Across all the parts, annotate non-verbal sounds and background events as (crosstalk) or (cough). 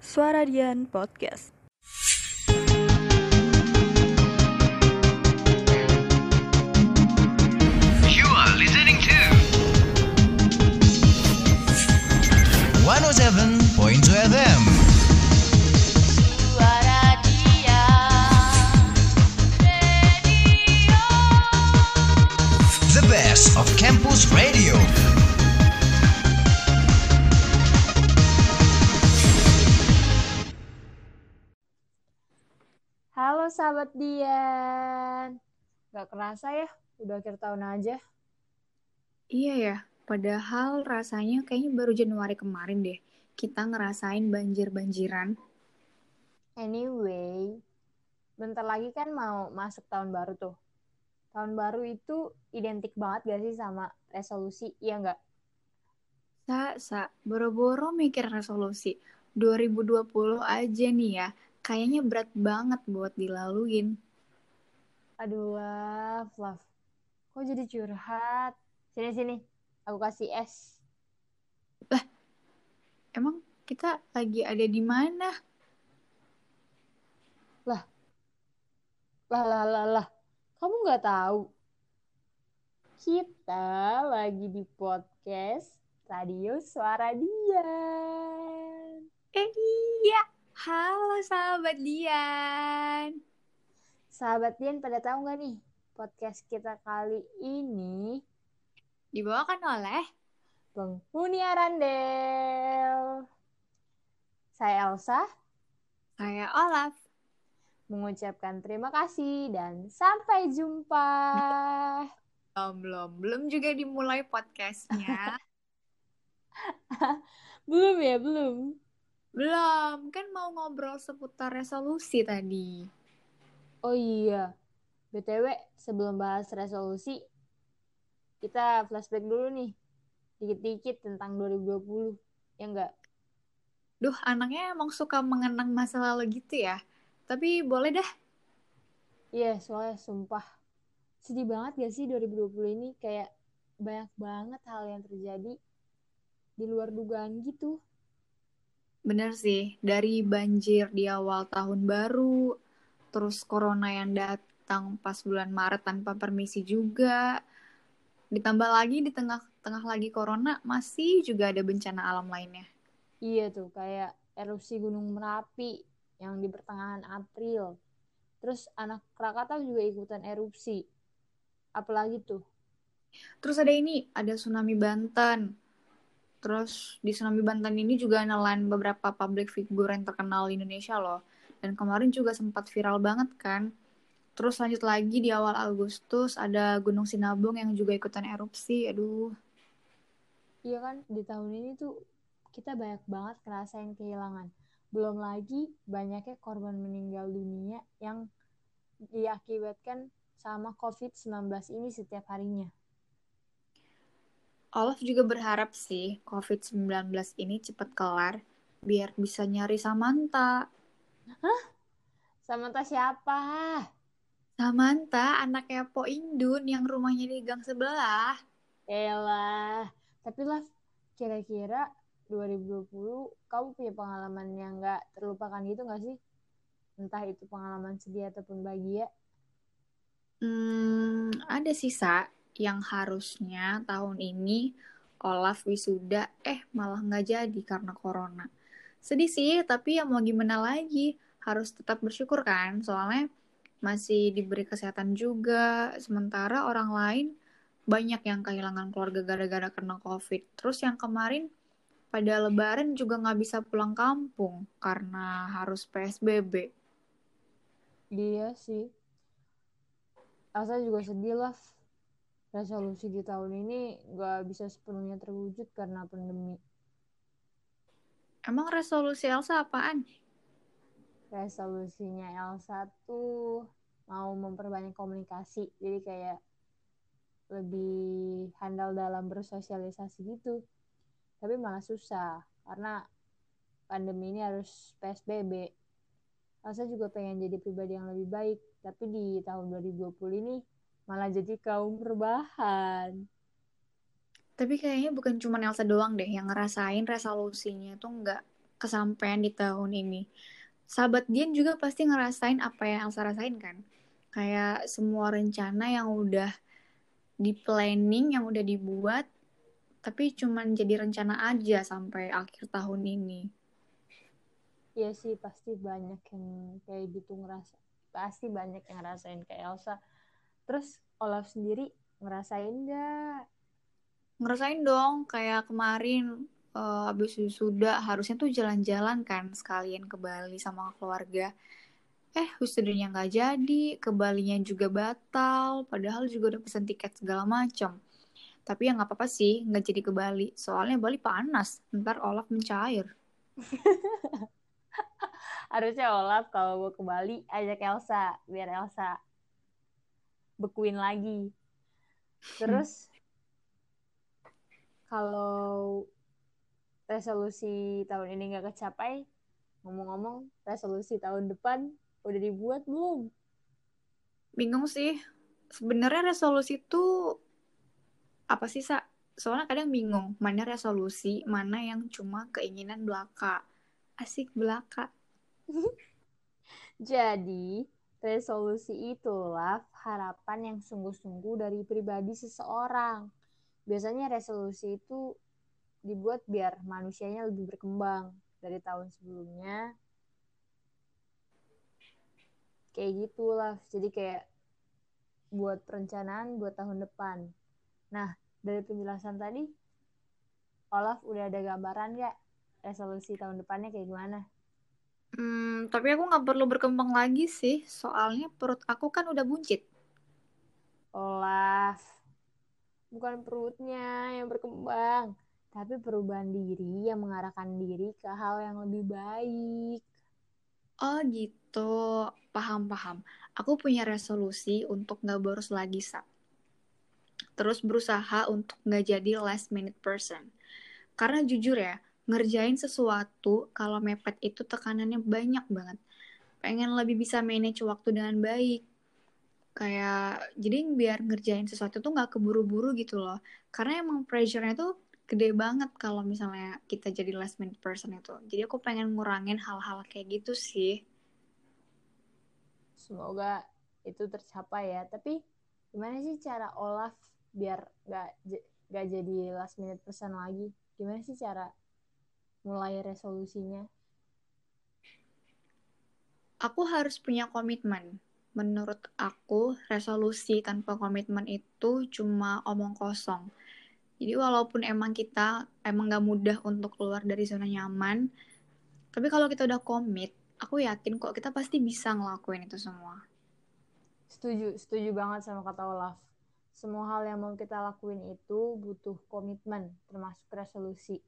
Suara Dian Podcast. You are listening to 107.2 FM. Suara dia Radio The best of campus radio. Halo sahabat Dian. Gak kerasa ya, udah akhir tahun aja. Iya ya, padahal rasanya kayaknya baru Januari kemarin deh kita ngerasain banjir-banjiran. Anyway, bentar lagi kan mau masuk tahun baru tuh. Tahun baru itu identik banget gak sih sama resolusi, iya nggak? Sa, sa, boro-boro mikir resolusi. 2020 aja nih ya, kayaknya berat banget buat dilaluin. Aduh, love, love. Kok jadi curhat? Sini-sini, aku kasih es. Emang kita lagi ada di mana? Lah, lah, lah, lah. Kamu nggak tahu? Kita lagi di podcast Radio Suara Dian. Eh iya, halo sahabat Dian. Sahabat Dian pada tahu nggak nih podcast kita kali ini Dibawakan oleh penghuni Arandel. Saya Elsa saya Olaf. mengucapkan terima kasih dan sampai jumpa. (laughs) Belum, belum, belum juga dimulai podcastnya. (laughs) belum ya, belum. Belum, kan mau ngobrol seputar resolusi tadi. Oh iya, BTW sebelum bahas resolusi, kita flashback dulu nih. Dikit-dikit tentang 2020. Ya enggak? Duh, anaknya emang suka mengenang masa lalu gitu ya. Tapi boleh dah. Iya, soalnya sumpah. Sedih banget gak sih 2020 ini? Kayak banyak banget hal yang terjadi di luar dugaan gitu. Bener sih, dari banjir di awal tahun baru, terus corona yang datang pas bulan Maret tanpa permisi juga. Ditambah lagi di tengah-tengah lagi corona, masih juga ada bencana alam lainnya. Iya tuh, kayak erupsi Gunung Merapi yang di pertengahan April. Terus anak Krakatau juga ikutan erupsi. Apalagi tuh? Terus ada ini, ada tsunami Banten. Terus di tsunami Banten ini juga nelan beberapa public figure yang terkenal di Indonesia loh. Dan kemarin juga sempat viral banget kan. Terus lanjut lagi di awal Agustus ada Gunung Sinabung yang juga ikutan erupsi. Aduh, Iya kan, di tahun ini tuh kita banyak banget ngerasain kehilangan. Belum lagi banyaknya korban meninggal dunia yang diakibatkan sama COVID-19 ini setiap harinya. Olaf juga berharap sih COVID-19 ini cepat kelar biar bisa nyari Samantha. Samantha siapa? Samantha anaknya Po Indun yang rumahnya di gang sebelah. Elah. Tapi lah, kira-kira 2020 kamu punya pengalaman yang nggak terlupakan gitu nggak sih? Entah itu pengalaman sedih ataupun bahagia. Hmm, ada sisa yang harusnya tahun ini Olaf wisuda, eh malah nggak jadi karena corona. Sedih sih, tapi ya mau gimana lagi, harus tetap bersyukur kan, soalnya masih diberi kesehatan juga, sementara orang lain banyak yang kehilangan keluarga gara-gara kena COVID. Terus yang kemarin pada lebaran juga nggak bisa pulang kampung karena harus PSBB. Dia sih. Elsa juga sedih lah. Resolusi di tahun ini nggak bisa sepenuhnya terwujud karena pandemi. Emang resolusi Elsa apaan? Resolusinya Elsa tuh mau memperbanyak komunikasi. Jadi kayak lebih handal dalam bersosialisasi gitu. Tapi malah susah karena pandemi ini harus PSBB. Elsa juga pengen jadi pribadi yang lebih baik, tapi di tahun 2020 ini malah jadi kaum rebahan. Tapi kayaknya bukan cuma Elsa doang deh yang ngerasain resolusinya tuh nggak kesampaian di tahun ini. Sahabat Dian juga pasti ngerasain apa yang Elsa rasain kan? Kayak semua rencana yang udah di planning, yang udah dibuat, tapi cuman jadi rencana aja sampai akhir tahun ini. Iya sih pasti banyak yang kayak gitu ngerasa pasti banyak yang ngerasain kayak Elsa terus Olaf sendiri ngerasain nggak Ngerasain dong, kayak kemarin eh, habis wisuda harusnya tuh jalan-jalan kan sekalian ke Bali sama keluarga. Eh, wisudanya nggak jadi, ke Balinya juga batal, padahal juga udah pesen tiket segala macam. Tapi ya nggak apa-apa sih, nggak jadi ke Bali. Soalnya Bali panas, ntar Olaf mencair. (laughs) harusnya Olaf kalau mau ke Bali ajak Elsa biar Elsa bekuin lagi terus kalau resolusi tahun ini nggak kecapai ngomong-ngomong resolusi tahun depan udah dibuat belum Bingung sih, sebenarnya resolusi itu apa sih, Sa? Soalnya kadang bingung, mana resolusi, mana yang cuma keinginan belaka. Asik belaka. (laughs) Jadi, resolusi itulah harapan yang sungguh-sungguh dari pribadi seseorang. Biasanya resolusi itu dibuat biar manusianya lebih berkembang dari tahun sebelumnya. Kayak gitulah. Jadi kayak buat perencanaan buat tahun depan. Nah, dari penjelasan tadi, Olaf udah ada gambaran nggak resolusi tahun depannya kayak gimana? Hmm, tapi aku nggak perlu berkembang lagi sih, soalnya perut aku kan udah buncit. Olaf, bukan perutnya yang berkembang, tapi perubahan diri yang mengarahkan diri ke hal yang lebih baik. Oh gitu, paham-paham. Aku punya resolusi untuk nggak boros lagi, Sa. Terus berusaha untuk nggak jadi last minute person. Karena jujur ya, ngerjain sesuatu kalau mepet itu tekanannya banyak banget. Pengen lebih bisa manage waktu dengan baik. Kayak, jadi biar ngerjain sesuatu tuh nggak keburu-buru gitu loh. Karena emang pressure-nya tuh gede banget kalau misalnya kita jadi last minute person itu. Jadi aku pengen ngurangin hal-hal kayak gitu sih. Semoga itu tercapai ya. Tapi gimana sih cara Olaf biar nggak nggak jadi last minute person lagi? Gimana sih cara mulai resolusinya? Aku harus punya komitmen. Menurut aku, resolusi tanpa komitmen itu cuma omong kosong. Jadi walaupun emang kita emang gak mudah untuk keluar dari zona nyaman, tapi kalau kita udah komit, aku yakin kok kita pasti bisa ngelakuin itu semua. Setuju, setuju banget sama kata Olaf. Semua hal yang mau kita lakuin itu butuh komitmen, termasuk resolusi.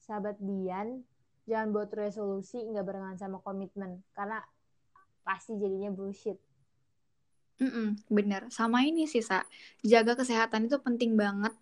Sahabat Dian, jangan buat resolusi nggak barengan sama komitmen, karena pasti jadinya bullshit. Mm-mm, bener. Sama ini sih, Sa. Jaga kesehatan itu penting banget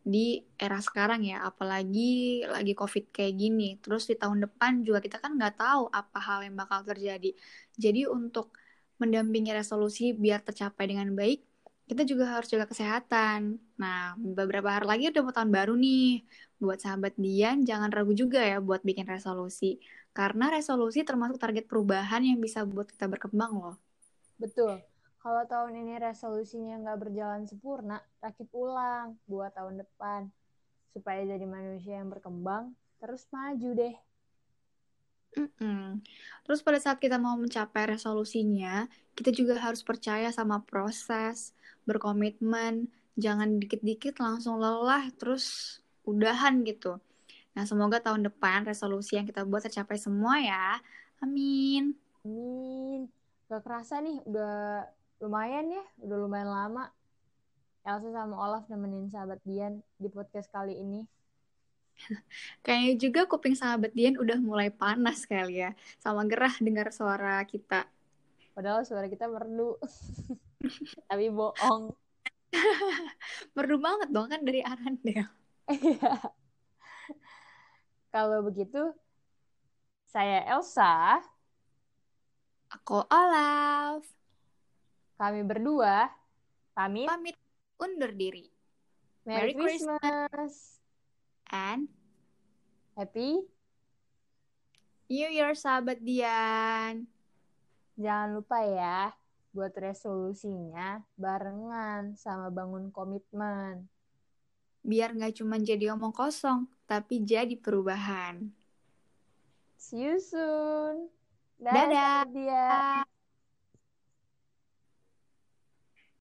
di era sekarang ya. Apalagi lagi COVID kayak gini. Terus di tahun depan juga kita kan nggak tahu apa hal yang bakal terjadi. Jadi untuk mendampingi resolusi biar tercapai dengan baik, kita juga harus jaga kesehatan. Nah, beberapa hari lagi udah mau tahun baru nih. Buat sahabat Dian, jangan ragu juga ya buat bikin resolusi. Karena resolusi termasuk target perubahan yang bisa buat kita berkembang loh. Betul. Kalau tahun ini resolusinya nggak berjalan sempurna, rakit ulang buat tahun depan. Supaya jadi manusia yang berkembang, terus maju deh. Mm-mm. Terus pada saat kita mau mencapai resolusinya, kita juga harus percaya sama proses, berkomitmen, jangan dikit-dikit langsung lelah, terus udahan gitu. Nah, semoga tahun depan resolusi yang kita buat tercapai semua ya. Amin. Amin. Gak kerasa nih, udah lumayan ya, udah lumayan lama. Elsa sama Olaf nemenin sahabat Dian di podcast kali ini. Kayaknya juga kuping sahabat Dian udah mulai panas kali ya, sama gerah dengar suara kita. Padahal suara kita merdu. (laughs) Tapi bohong. (laughs) Merdu banget dong kan dari Arandel. Kalau begitu, saya Elsa. Aku Olaf. Kami berdua pamit. Pamit undur diri. Merry Merry Christmas. And Happy New Year sahabat Dian. Jangan lupa ya, buat resolusinya barengan sama bangun komitmen. Biar nggak cuma jadi omong kosong, tapi jadi perubahan. See you soon. Dadah. sahabat Dian.